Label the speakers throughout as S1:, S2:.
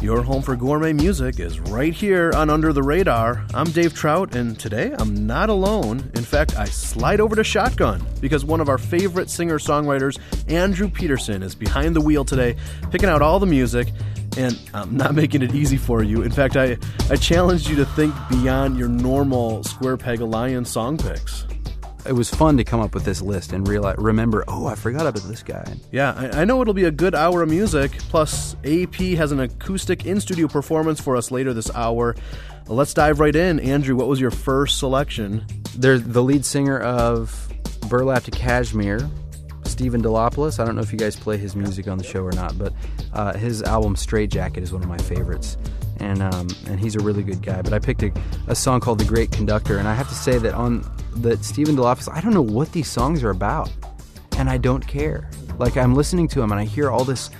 S1: Your home for gourmet music is right here on Under the Radar. I'm Dave Trout, and today I'm not alone. In fact, I slide over to Shotgun because one of our favorite singer songwriters, Andrew Peterson, is behind the wheel today, picking out all the music. And I'm not making it easy for you. In fact, I, I challenged you to think beyond your normal Square Peg Alliance song picks
S2: it was fun to come up with this list and realize, remember, oh, I forgot about this guy.
S1: Yeah, I, I, know it'll be a good hour of music. Plus, AP has an acoustic in studio performance for us later this hour. Let's dive right in. Andrew, what was your first selection?
S2: They're the lead singer of Burlap to Cashmere, Stephen Delopoulos. I don't know if you guys play his music on the show or not, but uh, his album Straight Jacket is one of my favorites. And, um, and he's a really good guy. But I picked a, a song called The Great Conductor, and I have to say that on that Stephen Delopoulos, I don't know what these songs are about, and I don't care. Like I'm listening to him and I hear all this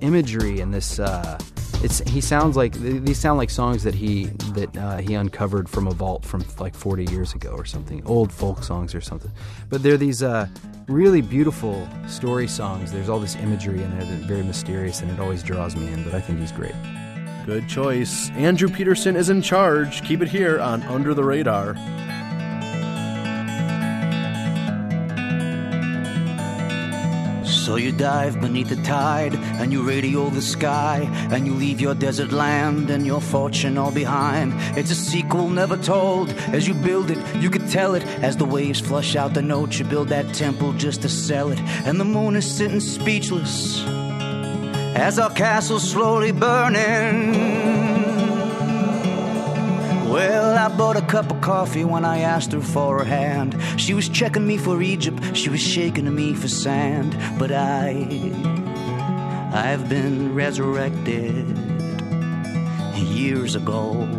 S2: imagery and this. Uh, it's he sounds like these sound like songs that he that uh, he uncovered from a vault from like 40 years ago or something, old folk songs or something. But they're these uh, really beautiful story songs. There's all this imagery in it, very mysterious, and it always draws me in. But I think he's great.
S1: Good choice. Andrew Peterson is in charge. Keep it here on Under the Radar.
S3: So you dive beneath the tide and you radio the sky and you leave your desert land and your fortune all behind. It's a sequel never told. As you build it, you could tell it. As the waves flush out the notes, you build that temple just to sell it. And the moon is sitting speechless as our castle's slowly burning. Well, I bought a cup of coffee when I asked her for her hand. She was checking me for Egypt, she was shaking me for sand. But I, I've been resurrected years ago.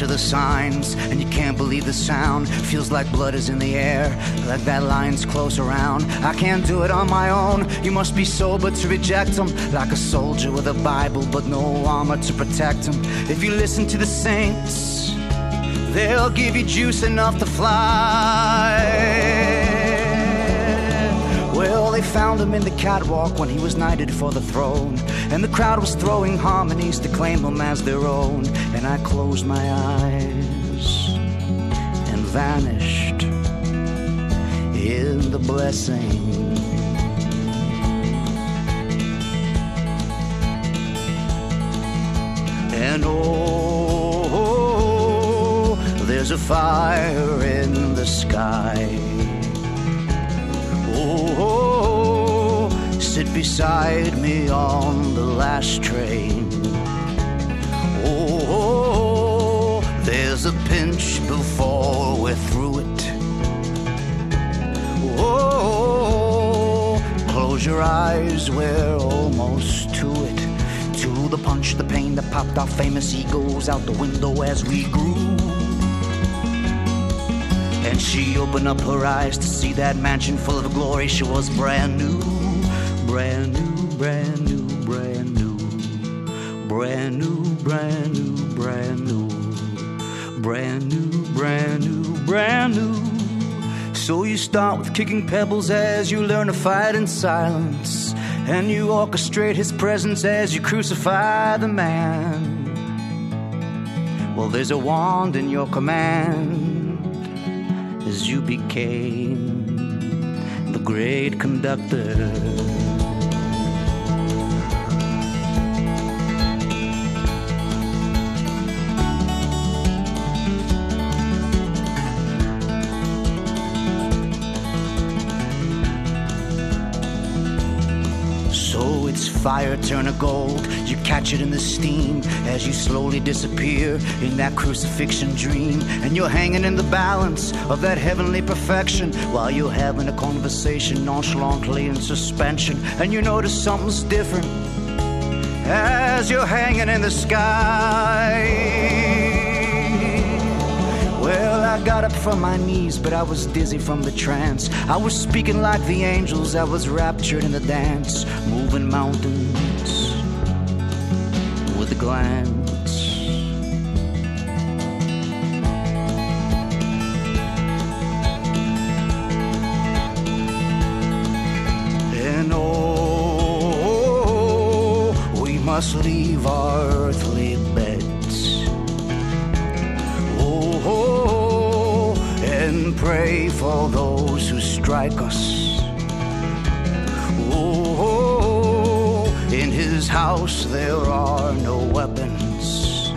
S3: To the signs and you can't believe the sound. Feels like blood is in the air, like that line's close around. I can't do it on my own. You must be sober to reject them, like a soldier with a Bible but no armor to protect him. If you listen to the saints, they'll give you juice enough to fly. Well, they found him in the catwalk when he was knighted for the throne. And the crowd was throwing harmonies to claim him as their own. And I closed my eyes and vanished in the blessing. And oh, there's a fire in the sky oh, sit beside me on the last train. Pinch before we're through it. Oh, close your eyes, we're almost to it. To the punch, the pain that popped our famous egos out the window as we grew. And she opened up her eyes to see that mansion full of glory. She was brand new, brand new, brand new, brand new, brand new, brand new, brand new, brand new, brand new, brand new. So you start with kicking pebbles as you learn to fight in silence. And you orchestrate his presence as you crucify the man. Well, there's a wand in your command as you became the great conductor. Fire turn to gold. You catch it in the steam as you slowly disappear in that crucifixion dream. And you're hanging in the balance of that heavenly perfection while you're having a conversation nonchalantly in suspension. And you notice something's different as you're hanging in the sky. Got up from my knees, but I was dizzy from the trance. I was speaking like the angels, I was raptured in the dance, moving mountains with a glance. And oh, we must leave our for those who strike us. Oh, in his house there are no weapons.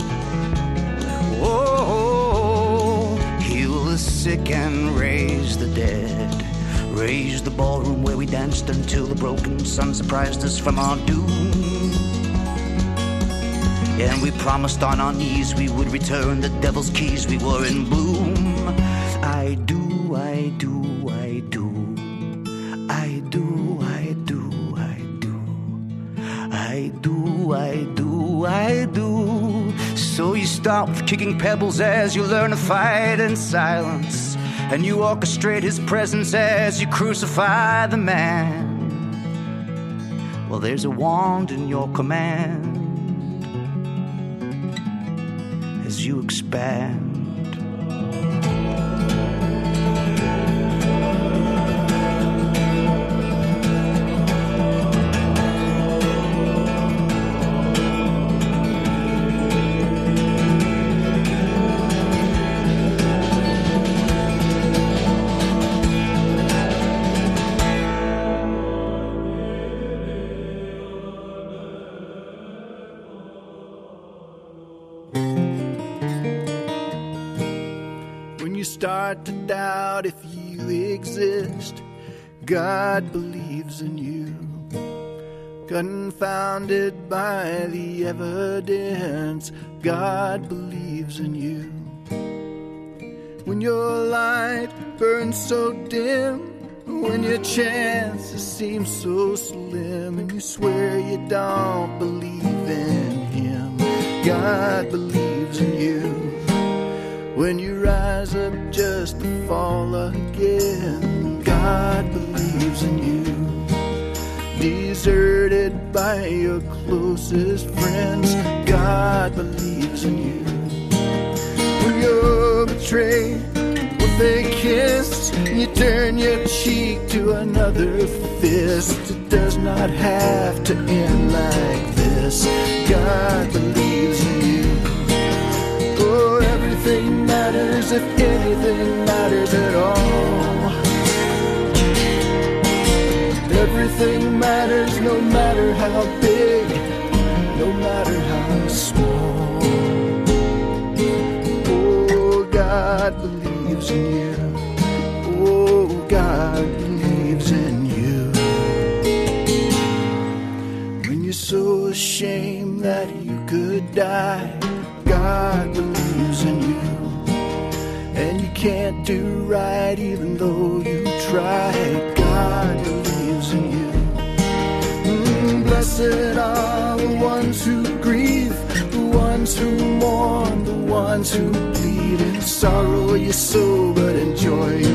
S3: Oh, heal the sick and raise the dead. Raise the ballroom where we danced until the broken sun surprised us from our doom. And we promised on our knees we would return the devil's keys, we were in bloom. I do, With kicking pebbles as you learn to fight in silence. And you orchestrate his presence as you crucify the man. Well, there's a wand in your command as you expand.
S4: Start to doubt if you exist, God believes in you. Confounded by the evidence, God believes in you. When your light burns so dim, when your chances seem so slim, and you swear you don't believe in Him, God believes in you. When you rise up just to fall again, God believes in you. Deserted by your closest friends, God believes in you. When you're betrayed, when they kiss, you turn your cheek to another fist. It does not have to end like this. God believes in you. Oh, everything matters if anything matters at all. Everything matters no matter how big, no matter how small. Oh, God believes in you. Oh, God believes in you. When you're so ashamed that you could die, do right even though you try. God believes in you. Mm, blessed are the ones who grieve, the ones who mourn, the ones who bleed in sorrow. You sow, but in joy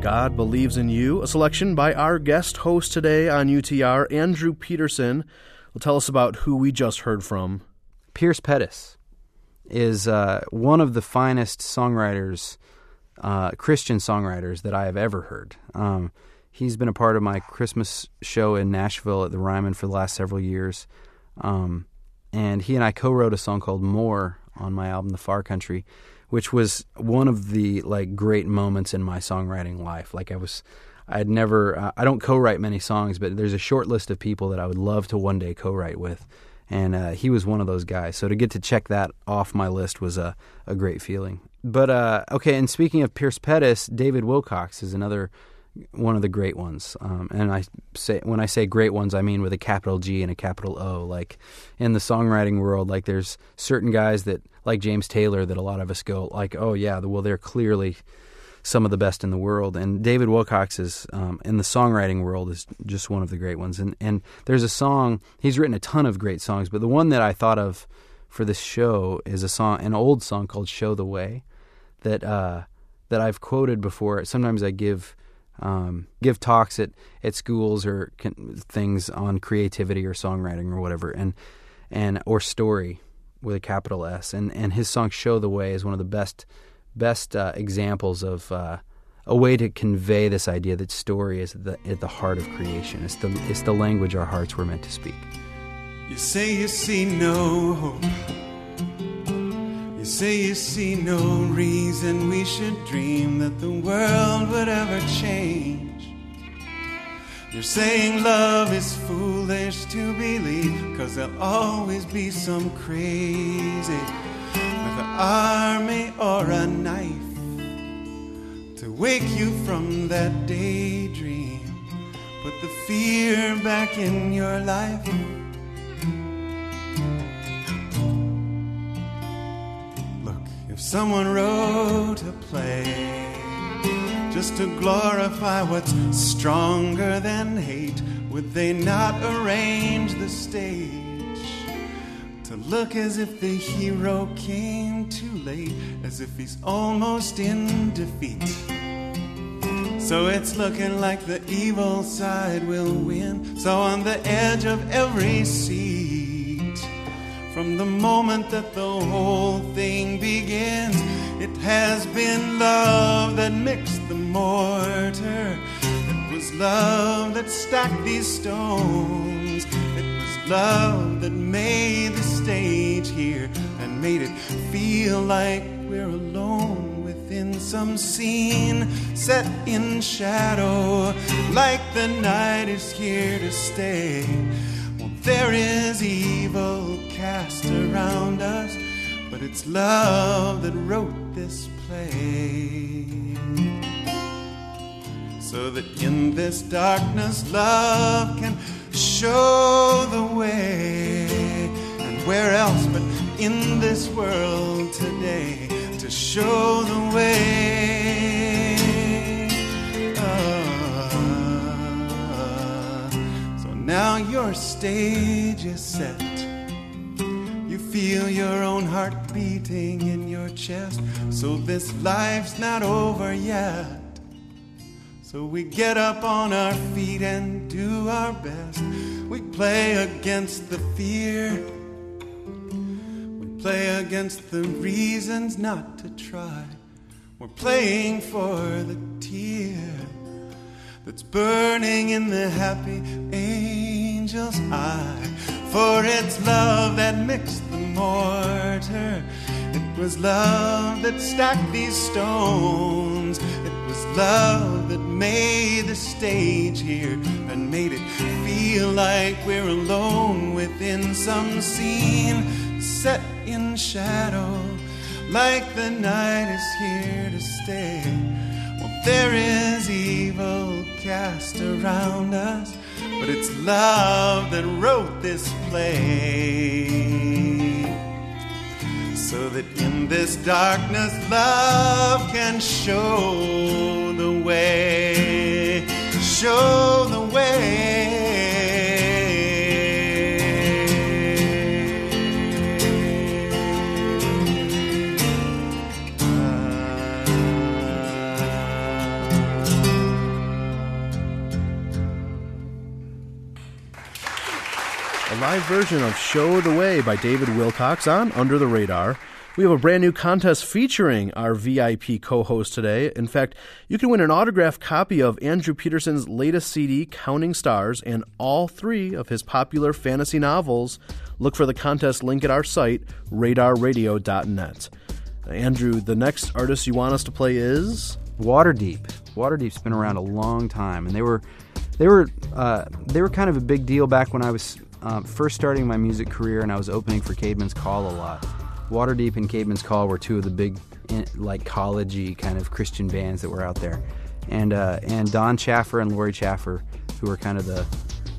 S4: God Believes in You,
S1: a selection by our guest host today on UTR, Andrew Peterson, will tell us about who we just heard from.
S2: Pierce Pettis is uh, one of the finest songwriters, uh, Christian songwriters that I have ever heard. Um, he's been a part of my Christmas show in Nashville at the Ryman for the last several years. Um, and he and I co-wrote a song called "More" on my album "The Far Country," which was one of the like great moments in my songwriting life. Like I was, I'd never, uh, I don't co-write many songs, but there's a short list of people that I would love to one day co-write with, and uh, he was one of those guys. So to get to check that off my list was a a great feeling. But uh, okay, and speaking of Pierce Pettis, David Wilcox is another one of the great ones. Um, and I say when I say great ones, I mean with a capital G and a capital O. Like in the songwriting world, like there's certain guys that like James Taylor that a lot of us go like, oh yeah, well they're clearly some of the best in the world. And David Wilcox is um, in the songwriting world is just one of the great ones. And and there's a song he's written a ton of great songs, but the one that I thought of for this show is a song, an old song called "Show the Way," that uh, that I've quoted before. Sometimes I give um, give talks at, at schools or things on creativity or songwriting or whatever, and and or story with a capital S. And and his song "Show the Way" is one of the best best uh, examples of uh, a way to convey this idea that story is at the, at the heart of creation. It's the it's the language our hearts were meant to speak.
S5: You say you see no hope. Say you see no reason we should dream that the world would ever change. You're saying love is foolish to believe, cause there'll always be some crazy with an army or a knife to wake you from that daydream. Put the fear back in your life. If someone wrote a play just to glorify what's stronger than hate, would they not arrange the stage to look as if the hero came too late, as if he's almost in defeat? So it's looking like the evil side will win. So on the edge of every seat from the moment that the whole thing begins, it has been love that mixed the mortar. It was love that stacked these stones. It was love that made the stage here and made it feel like we're alone within some scene set in shadow, like the night is here to stay. There is evil cast around us, but it's love that wrote this play. So that in this darkness, love can show the way. And where else but in this world today to show the way? Now your stage is set. You feel your own heart beating in your chest. So this life's not over yet. So we get up on our feet and do our best. We play against the fear. We play against the reasons not to try. We're playing for the tear that's burning in the happy angel's eye. For it's love that mixed the mortar. It was love that stacked these stones. It was love that made the stage here and made it feel like we're alone within some scene set in shadow. Like the night is here to stay. Well, there is evil cast around us but it's love that wrote this play. So that in this darkness, love can show the way, show the
S1: Live version of Show the Way by David Wilcox on Under the Radar. We have a brand new contest featuring our VIP co host today. In fact, you can win an autographed copy of Andrew Peterson's latest CD, Counting Stars, and all three of his popular fantasy novels. Look for the contest link at our site, radarradio.net. Andrew, the next artist you want us to play is?
S2: Waterdeep. Waterdeep's been around a long time, and they were they were uh, they were kind of a big deal back when I was um, first starting my music career and I was opening for Caedmon's Call a lot. Waterdeep and Caedmon's Call were two of the big, like collegey kind of Christian bands that were out there, and uh, and Don Chaffer and Lori Chaffer, who are kind of the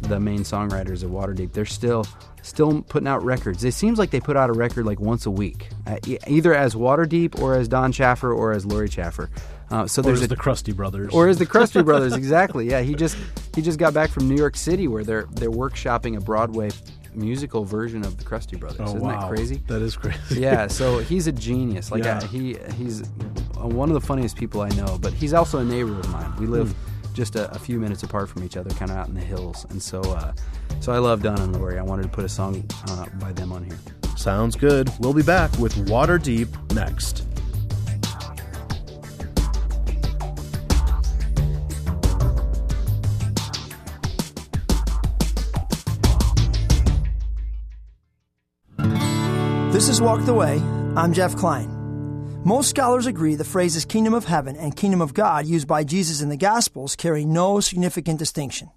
S2: the main songwriters of Waterdeep. They're still still putting out records. It seems like they put out a record like once a week, uh, either as Waterdeep or as Don Chaffer or as Lori Chaffer. Uh, so
S1: Or
S2: there's
S1: is
S2: a,
S1: the Krusty Brothers.
S2: or as the Krusty Brothers, exactly. Yeah, he just he just got back from New York City where they're they're workshopping a Broadway musical version of the Krusty Brothers.
S1: oh,
S2: Isn't
S1: wow.
S2: that crazy?
S1: That is crazy.
S2: yeah, so he's a genius. Like
S1: Yeah.
S2: uh, he he's uh, one of the funniest people I know. But he's also a neighbor of mine. We live
S1: Hmm.
S2: just a, a few minutes apart from each other, kind of out in the hills. And so uh, so I love Don and Lori. I wanted to put a song uh, by them on here.
S1: Sounds good. We'll be back with Waterdeep next.
S6: This is Walk the Way. I'm Jeff Klein. Most scholars agree the phrases kingdom of heaven and kingdom of God used by Jesus in the Gospels carry no significant distinction.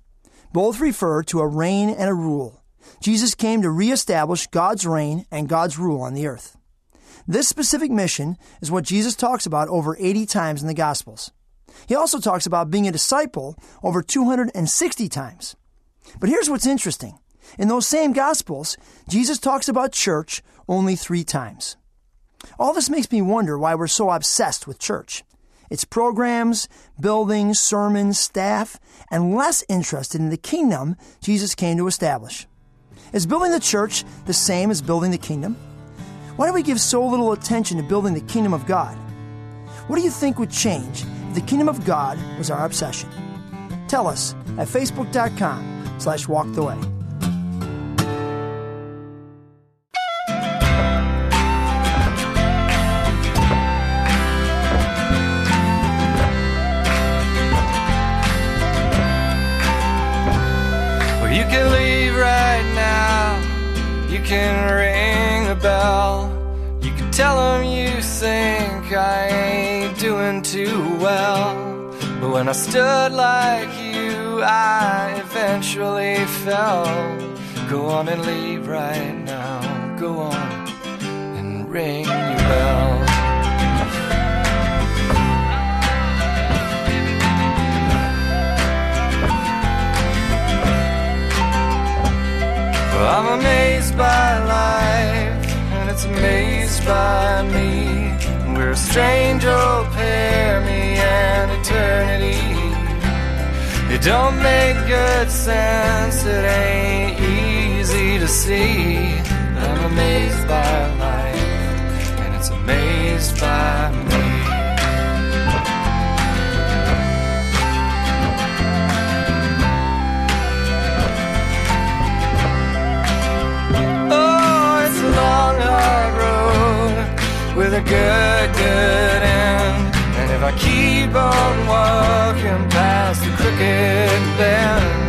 S6: Both refer to a reign and a rule. Jesus came to reestablish God's reign and God's rule on the earth. This specific mission is what Jesus talks about over 80 times in the Gospels. He also talks about being a disciple over 260 times. But here's what's interesting. In those same Gospels, Jesus talks about church only three times. All this makes me wonder why we're so obsessed with church. Its programs, buildings, sermons, staff, and less interested in the kingdom Jesus came to establish. Is building the church the same as building the kingdom? Why do we give so little attention to building the kingdom of God? What do you think would change if the kingdom of God was our obsession? Tell us at facebook.com slash walk the way.
S7: Can ring a bell. You can tell them you think I ain't doing too well. But when I stood like you, I eventually fell. Go on and leave right now. Go on and ring your bell. I'm amazed by life, and it's amazed by me. We're a strange old pair, me and eternity. It don't make good sense, it ain't easy to see. I'm amazed by life, and it's amazed by me. I keep on walking past the crooked bend,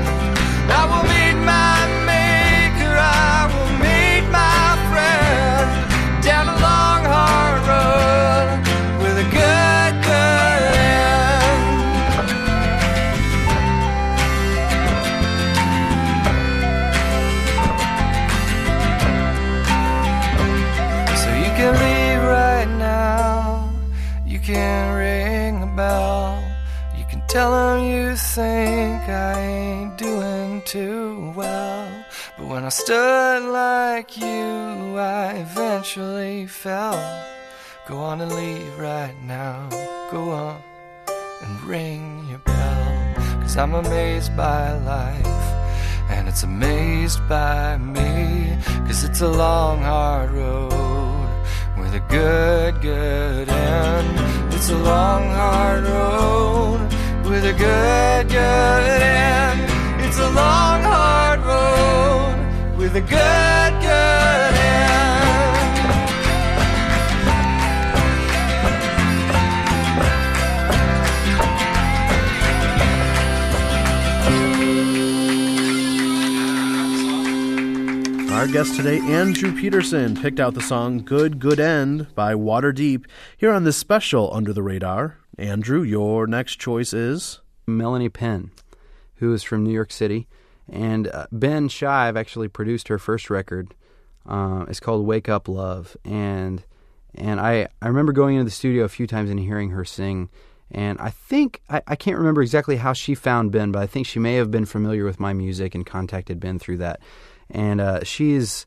S7: eventually fell. Go on and leave right now. Go on and ring your bell. Cause I'm amazed by life. And it's amazed by me. Cause it's a long, hard road with a good, good end. It's a long, hard road with a good, good end. It's a long, hard road with a good, good end.
S1: Our guest today, Andrew Peterson, picked out the song Good Good End by Waterdeep here on this special Under the Radar. Andrew, your next choice is?
S2: Melanie Penn, who is from New York City, and uh, Ben Shive actually produced her first record. Uh, it's called "Wake Up Love," and and I I remember going into the studio a few times and hearing her sing, And I think, I, I can't remember exactly how she found Ben, but I think she may have been familiar with my music and contacted Ben through that. And uh, she's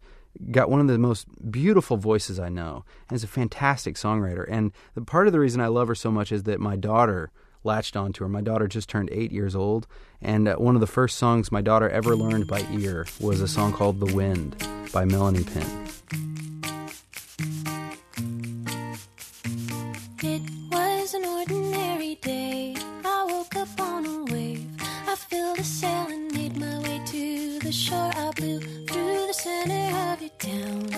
S2: got one of the most beautiful voices I know and is a fantastic songwriter. And the part of the reason I love her so much is that my daughter latched onto her. My daughter just turned eight years old, and uh, one of the first songs my daughter ever learned by ear was a song called The Wind by Melanie Penn.
S8: It was an ordinary day. I woke up on a wave. I filled a sail and shore. I blew through the center of your town.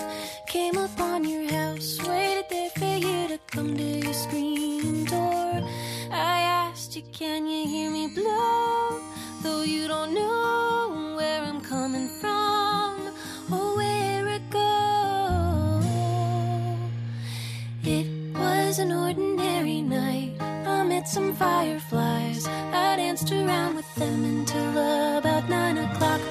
S8: Came upon your house, waited there for you to come to your screen door. I asked you, can you hear me blow? Though you don't know where I'm coming from or where it goes. It was an ordinary night. I met some fireflies. I danced around with them until about nine o'clock.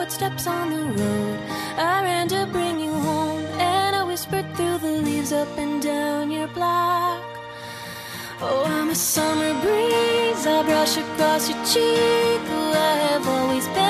S8: Footsteps on the road. I ran to bring you home, and I whispered through the leaves up and down your block. Oh, I'm a summer breeze. I brush across your cheek. Who I have always been,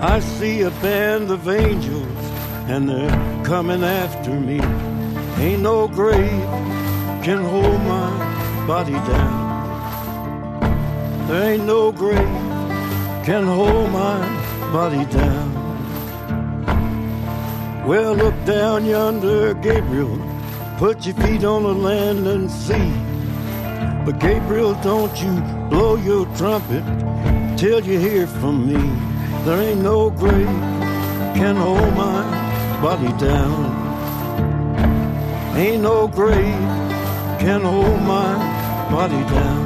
S9: I see a band of angels, and they're coming after me. Ain't no grave can hold my body down. There ain't no grave can hold my body down. Well, look down yonder, Gabriel. Put your feet on the land and see. But Gabriel, don't you blow your trumpet till you hear from me. There ain't no grave can hold my body down. Ain't no grave can hold my body down.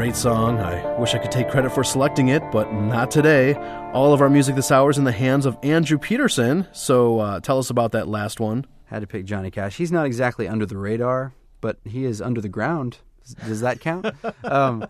S1: Great song. I wish I could take credit for selecting it, but not today. All of our music this hour is in the hands of Andrew Peterson. So uh, tell us about that last one.
S2: Had to pick Johnny Cash. He's not exactly under the radar, but he is under the ground. Does that count? um,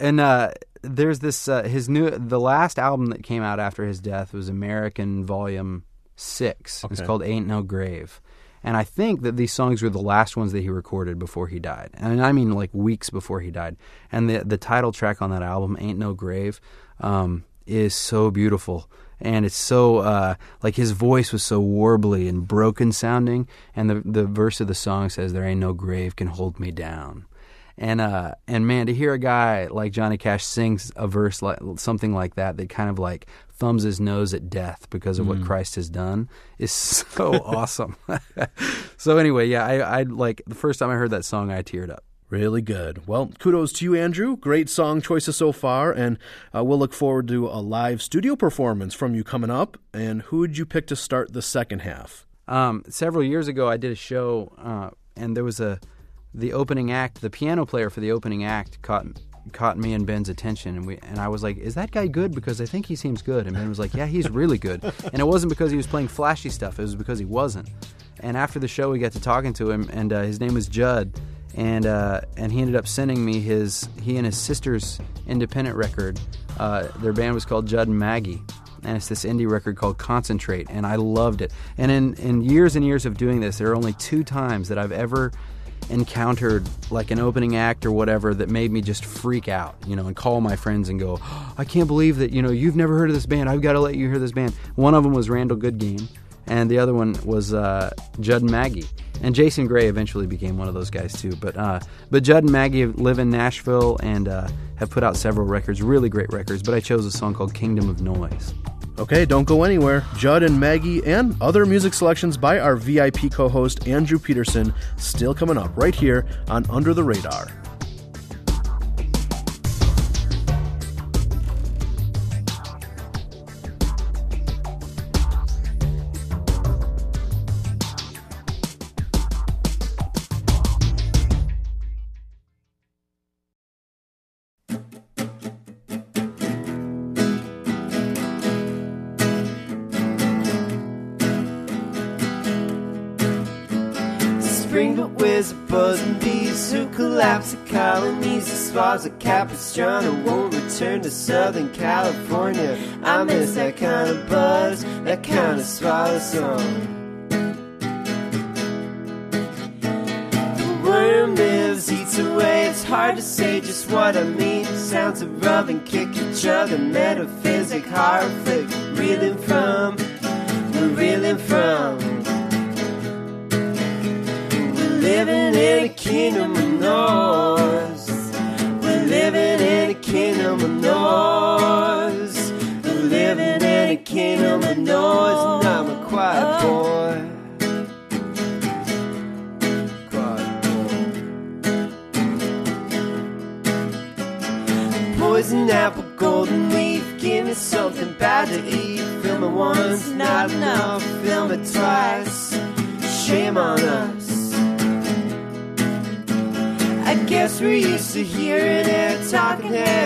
S2: and uh, there's this uh, his new the last album that came out after his death was American Volume Six. It's called Ain't No Grave. And I think that these songs were the last ones that he recorded before he died. And I mean like weeks before he died. And the the title track on that album, Ain't No Grave, um, is so beautiful. And it's so uh, like his voice was so warbly and broken sounding. And the the verse of the song says, "There ain't no grave can hold me down." And uh, and man, to hear a guy like Johnny Cash sings a verse like something like that, that kind of like thumbs his nose at death because of what Christ has done, is so awesome. so anyway, yeah, I, I like the first time I heard that song, I teared up.
S1: Really good. Well, kudos to you, Andrew. Great song choices so far, and uh, we'll look forward to a live studio performance from you coming up. And who would you pick to start the second half?
S2: Um, several years ago, I did a show, uh, and there was a the opening act. The piano player for the opening act caught caught me and Ben's attention, and we and I was like, "Is that guy good?" Because I think he seems good. And Ben was like, "Yeah, he's really good." And it wasn't because he was playing flashy stuff; it was because he wasn't. And after the show, we got to talking to him, and uh, his name was Judd, and uh, and he ended up sending me his he and his sister's independent record. Uh, their band was called Judd and Maggie, and it's this indie record called Concentrate, and I loved it. And in in years and years of doing this, there are only two times that I've ever encountered like an opening act or whatever that made me just freak out, you know, and call my friends and go, I can't believe that, you know, you've never heard of this band. I've got to let you hear this band. One of them was Randall Goodgame, and the other one was uh, Judd and Maggie. And Jason Gray eventually became one of those guys too. But uh, but Judd and Maggie live in Nashville and uh, have put out several records, really great records. But I chose a song called Kingdom of Noise.
S1: Okay, don't go anywhere. Judd and Maggie and other music selections by our VIP co host, Andrew Peterson, still coming up right here on Under the Radar.
S10: The Capistrano won't return to Southern California. I miss that kind of buzz, that kind of swallow song. The worm lives, eats away. It's hard to say just what I mean. Sounds of rub and kick each other. Metaphysic, horror flick. Reeling from, we're reeling from. We're living in a kingdom of noise. Kingdom of noise. We're living in a kingdom of noise, and I'm a quiet oh. boy. Quiet boy. Poison apple, golden leaf, give me something bad to eat. Fill it once, not enough. fill it twice. Shame on us. I guess we're used to hearing it, talking heads,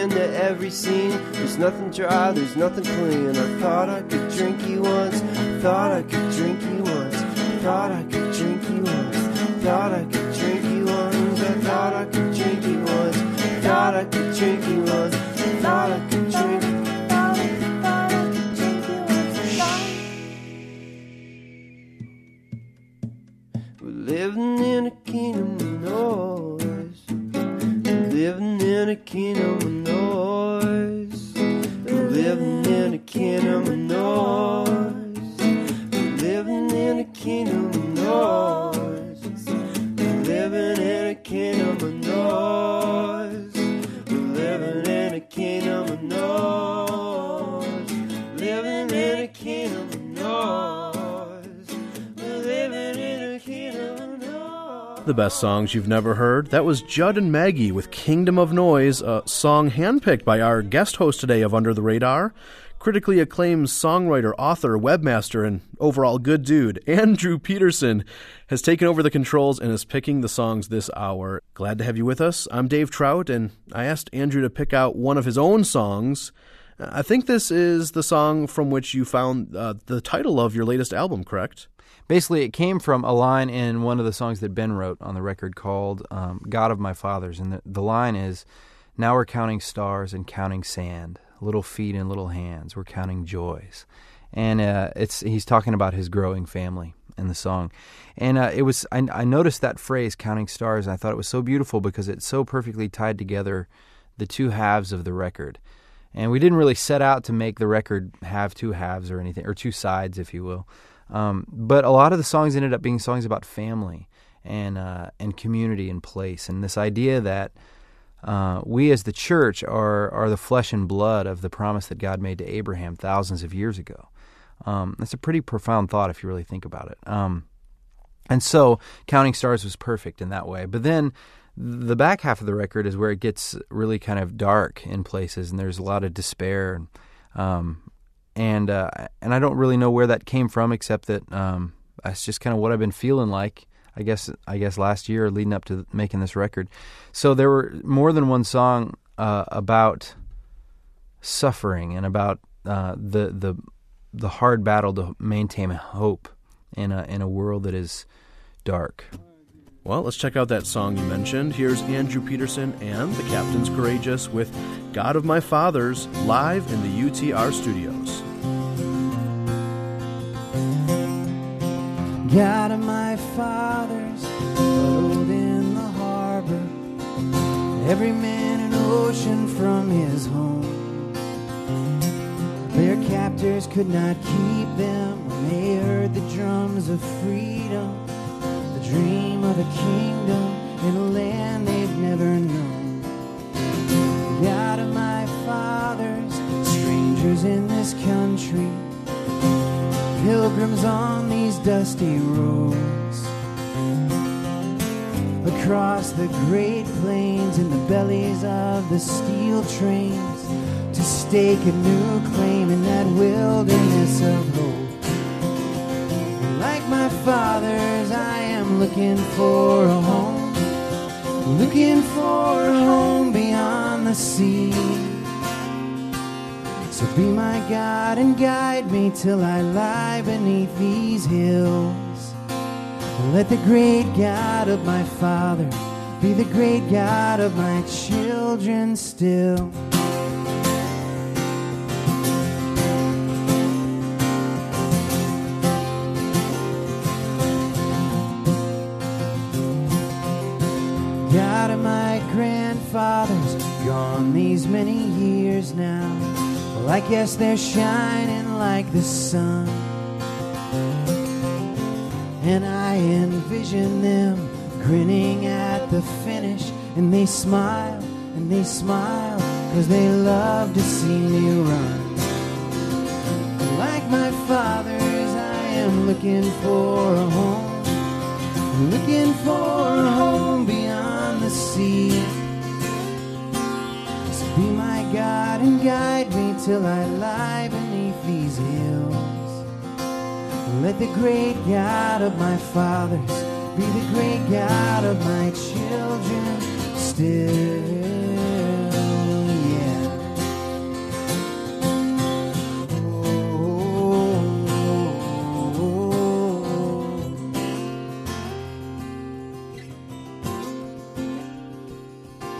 S10: into every scene. There's nothing dry, there's nothing clean. I thought I could drink you once. Thought I could drink you once. Thought I could drink you once. Thought I could drink you once. I thought I could drink you once. Thought I could drink you once. Thought I could drink. You once. We're living in a kingdom
S1: songs you've never heard. That was Judd and Maggie with Kingdom of Noise, a song handpicked by our guest host today of Under the Radar, critically acclaimed songwriter, author, webmaster, and overall good dude, Andrew Peterson, has taken over the controls and is picking the songs this hour. Glad to have you with us. I'm Dave Trout, and I asked Andrew to pick out one of his own songs. I think this is the song from which you found uh, the title of your latest album, correct?
S2: Basically, it came from a line in one of the songs that Ben wrote on the record called um, God of My Fathers. And the, the line is Now we're counting stars and counting sand, little feet and little hands. We're counting joys. And uh, it's he's talking about his growing family in the song. And uh, it was I, I noticed that phrase, counting stars, and I thought it was so beautiful because it so perfectly tied together the two halves of the record. And we didn't really set out to make the record have two halves or anything, or two sides, if you will. Um, but a lot of the songs ended up being songs about family and uh, and community and place, and this idea that uh, we as the church are are the flesh and blood of the promise that God made to Abraham thousands of years ago. Um, that's a pretty profound thought if you really think about it. Um, and so, Counting Stars was perfect in that way. But then the back half of the record is where it gets really kind of dark in places, and there's a lot of despair. Um, and uh, and I don't really know where that came from, except that um, that's just kind of what I've been feeling like. I guess I guess last year, leading up to making this record. So there were more than one song uh, about suffering and about uh, the the the hard battle to maintain hope in a in a world that is dark.
S1: Well, let's check out that song you mentioned. Here's Andrew Peterson and the Captains Courageous with God of My Fathers live in the UTR studios.
S11: God of my fathers, float in the harbor, every man an ocean from his home. Their captors could not keep them when they heard the drums of freedom, the dream of a kingdom in a land they've never known. God of my fathers, strangers in this country pilgrims on these dusty roads. Across the great plains in the bellies of the steel trains to stake a new claim in that wilderness of hope. Like my fathers i am looking for a home looking for a home beyond the sea so be my God and guide me till I lie beneath these hills. Let the great God of my father be the great God of my children still. God of my grandfathers, gone these many years now. I guess they're shining like the sun. And I envision them grinning at the finish, and they smile and they smile, cause they love to see me run. Like my father's, I am looking for a home, looking for a home beyond the sea. God and guide me till I lie beneath these hills. Let the great God of my fathers be the great God of my children still.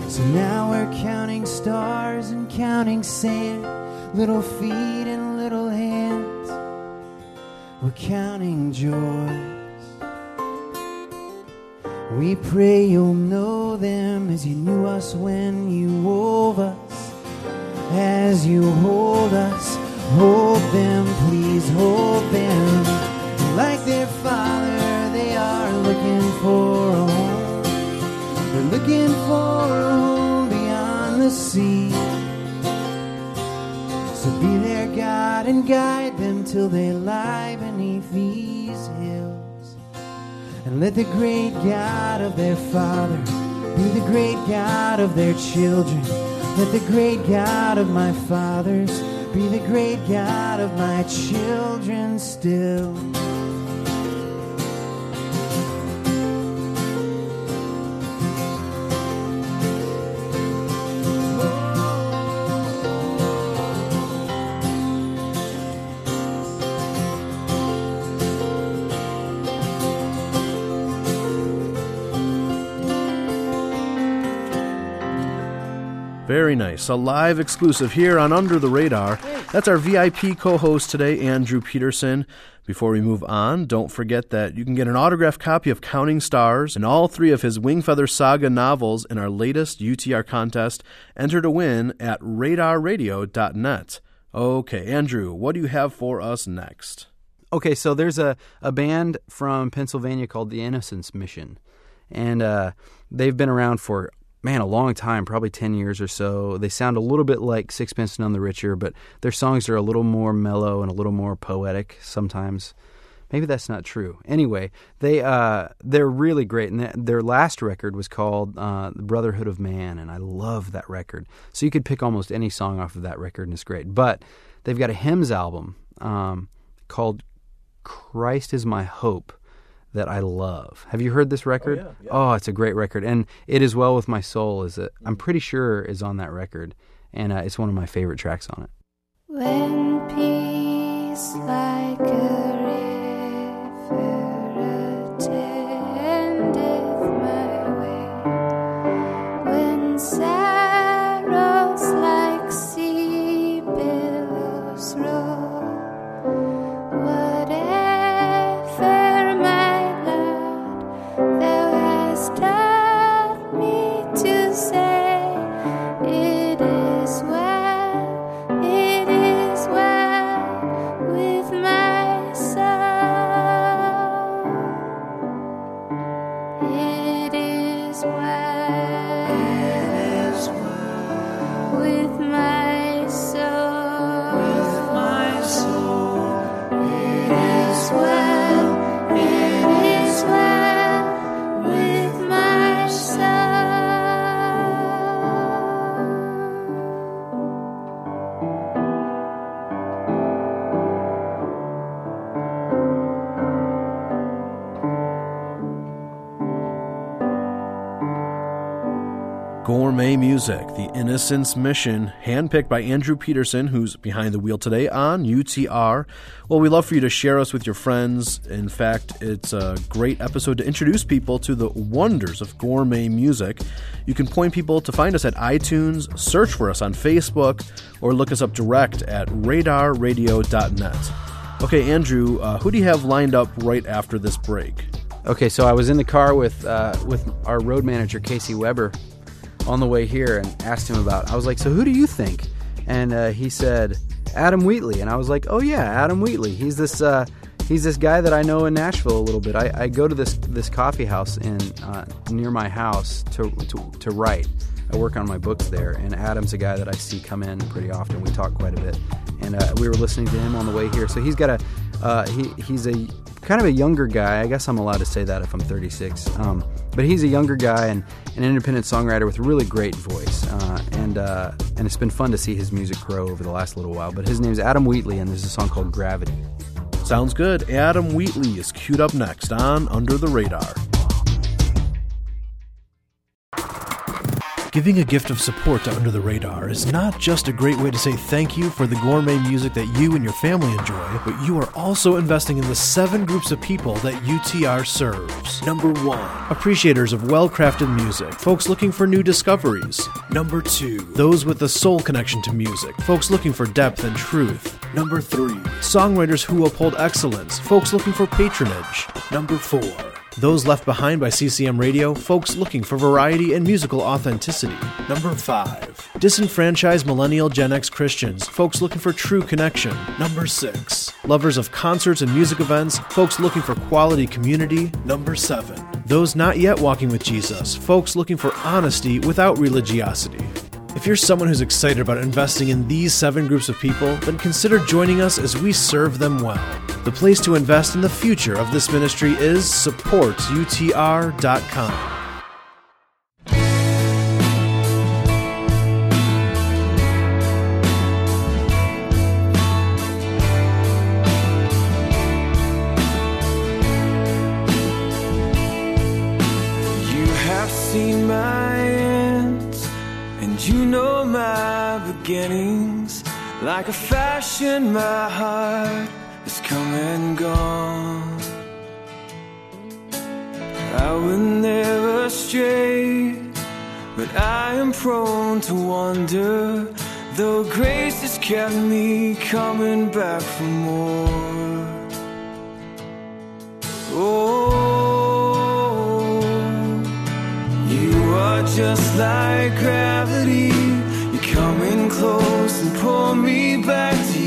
S11: So now we're counting stars counting sand, little feet and little hands. We're counting joys. We pray you'll know them as you knew us when you wove us. As you hold us, hold them, please hold them. Like their father, they are looking for a home. They're looking for a home beyond the sea. Be their God and guide them till they lie beneath these hills. And let the great God of their father be the great God of their children. Let the great God of my fathers be the great God of my children still.
S1: Very nice. A live exclusive here on Under the Radar. That's our VIP co host today, Andrew Peterson. Before we move on, don't forget that you can get an autographed copy of Counting Stars and all three of his Wingfeather Saga novels in our latest UTR contest. Enter to win at radarradio.net. Okay, Andrew, what do you have for us next?
S2: Okay, so there's a, a band from Pennsylvania called the Innocence Mission. And uh, they've been around for, man, a long time, probably 10 years or so. They sound a little bit like Sixpence None the Richer, but their songs are a little more mellow and a little more poetic sometimes. Maybe that's not true. Anyway, they uh, they're really great, and th- their last record was called uh, "The Brotherhood of Man," and I love that record. So you could pick almost any song off of that record, and it's great. But they've got a hymns album um, called "Christ Is My Hope," that I love. Have you heard this record?
S1: yeah, yeah.
S2: Oh, it's a great record, and "It Is Well with My Soul" is a, I'm pretty sure is on that record, and uh, it's one of my favorite tracks on it.
S12: When peace like a
S1: Gourmet Music, The Innocence Mission, handpicked by Andrew Peterson, who's behind the wheel today on UTR. Well, we love for you to share us with your friends. In fact, it's a great episode to introduce people to the wonders of gourmet music. You can point people to find us at iTunes, search for us on Facebook, or look us up direct at radarradio.net. Okay, Andrew, uh, who do you have lined up right after this break?
S2: Okay, so I was in the car with uh, with our road manager Casey Weber on the way here and asked him about. I was like, "So who do you think?" And uh, he said Adam Wheatley, and I was like, "Oh yeah, Adam Wheatley. He's this uh, he's this guy that I know in Nashville a little bit. I, I go to this this coffee house in uh, near my house to, to to write. I work on my books there, and Adam's a guy that I see come in pretty often. We talk quite a bit, and uh, we were listening to him on the way here. So he's got a uh, he he's a kind of a younger guy. I guess I'm allowed to say that if I'm 36. Um, but he's a younger guy and an independent songwriter with a really great voice, uh, and uh, and it's been fun to see his music grow over the last little while. But his name's Adam Wheatley, and there's a song called Gravity.
S1: Sounds good. Adam Wheatley is queued up next on Under the Radar. Giving a gift of support to Under the Radar is not just a great way to say thank you for the gourmet music that you and your family enjoy, but you are also investing in the seven groups of people that UTR serves. Number one, appreciators of well crafted music, folks looking for new discoveries. Number two, those with a soul connection to music, folks looking for depth and truth. Number three, songwriters who uphold excellence, folks looking for patronage. Number four, those left behind by CCM Radio, folks looking for variety and musical authenticity. Number 5. Disenfranchised millennial Gen X Christians, folks looking for true connection. Number 6. Lovers of concerts and music events, folks looking for quality community. Number 7. Those not yet walking with Jesus, folks looking for honesty without religiosity. If you're someone who's excited about investing in these seven groups of people, then consider joining us as we serve them well. The place to invest in the future of this ministry is supportutr.com.
S13: Like a fashion, my heart has come and gone. I would never stray, but I am prone to wander. Though grace has kept me coming back for more. Oh, you are just like gravity. You're coming close and pull me back to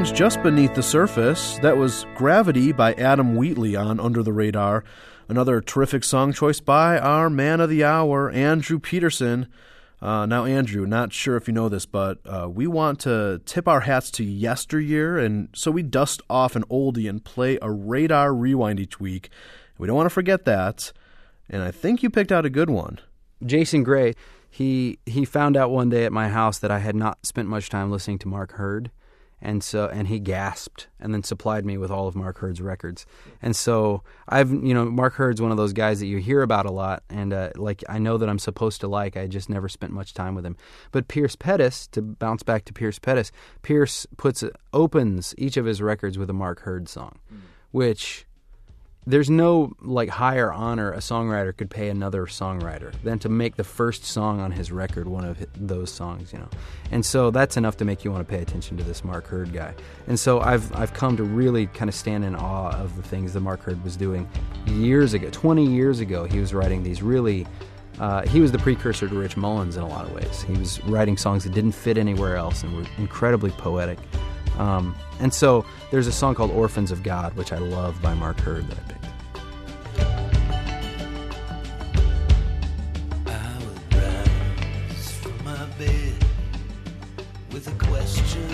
S1: songs just beneath the surface. That was Gravity by Adam Wheatley on Under the Radar. Another terrific song choice by our man of the hour, Andrew Peterson. Uh, now, Andrew, not sure if you know this, but uh, we want to tip our hats to yesteryear, and so we dust off an oldie and play a radar rewind each week. We don't want to forget that, and I think you picked out a good one.
S2: Jason Gray, he he found out one day at my house that I had not spent much time listening to Mark Heard, and so and he gasped and then supplied me with all of Mark Heard's records. And so I've you know Mark Heard's one of those guys that you hear about a lot, and uh, like I know that I'm supposed to like. I just never spent much time with him. But Pierce Pettis, to bounce back to Pierce Pettis, Pierce puts opens each of his records with a Mark Heard song, which there's no like higher honor a songwriter could pay another songwriter than to make the first song on his record one of hi- those songs, you know. And so that's enough to make you want to pay attention to this Mark Heard guy. And so I've I've come to really kind of stand in awe of the things that Mark Heard was doing years ago. 20 years ago, he was writing these really uh, he was the precursor to Rich Mullins in a lot of ways. He was writing songs that didn't fit anywhere else and were incredibly poetic. Um, and so there's a song called Orphans of God, which I love by Mark Heard that I picked.
S14: I would rise from my bed with a question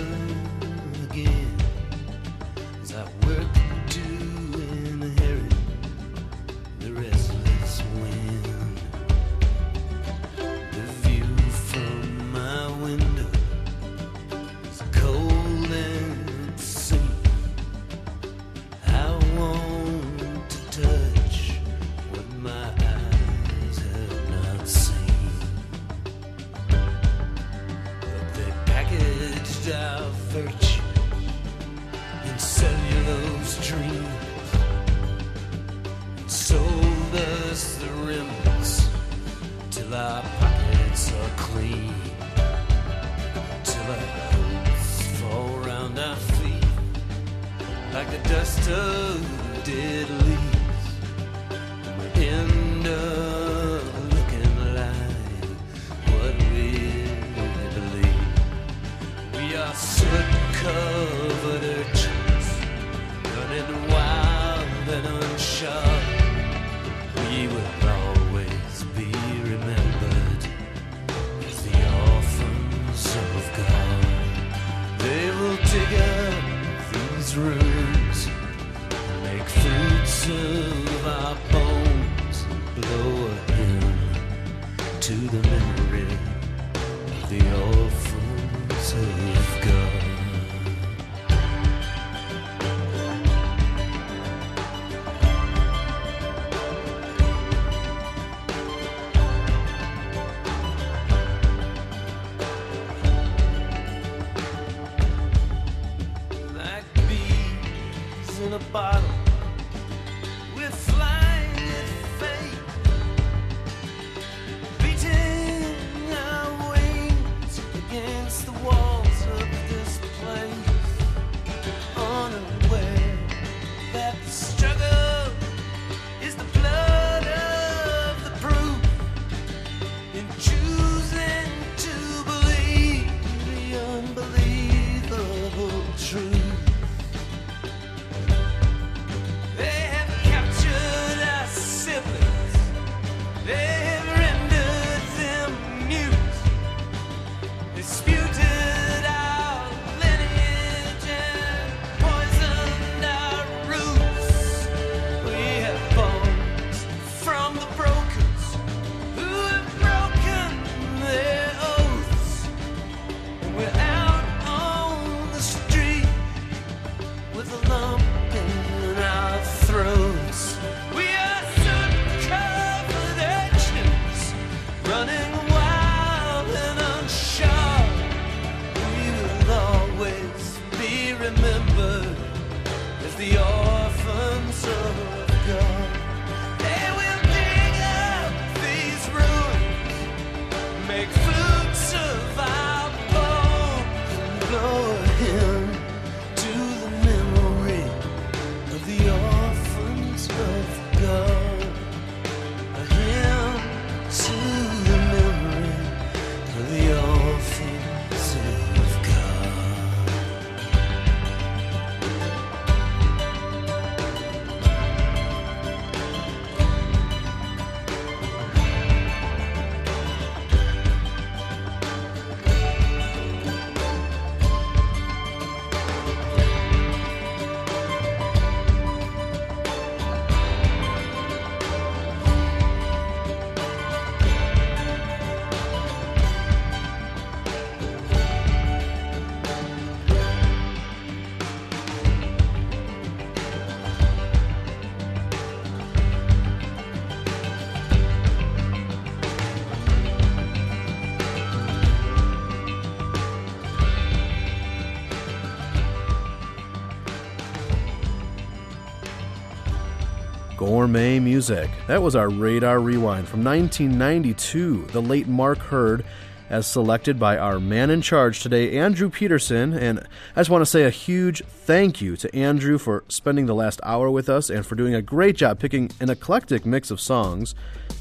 S1: Music. That was our Radar Rewind from 1992, the late Mark Heard, as selected by our man in charge today, Andrew Peterson. And I just want to say a huge thank you to Andrew for spending the last hour with us and for doing a great job picking an eclectic mix of songs.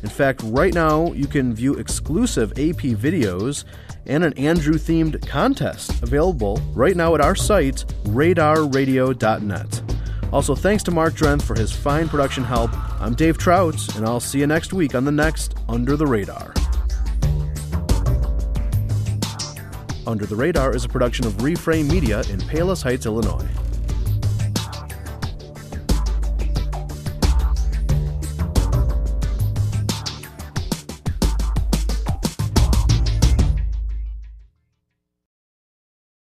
S1: In fact, right now you can view exclusive AP videos and an Andrew themed contest available right now at our site, radarradio.net. Also, thanks to Mark Drenth for his fine production help. I'm Dave Trout, and I'll see you next week on the next Under the Radar. Under the Radar is a production of Reframe Media in Palos Heights, Illinois.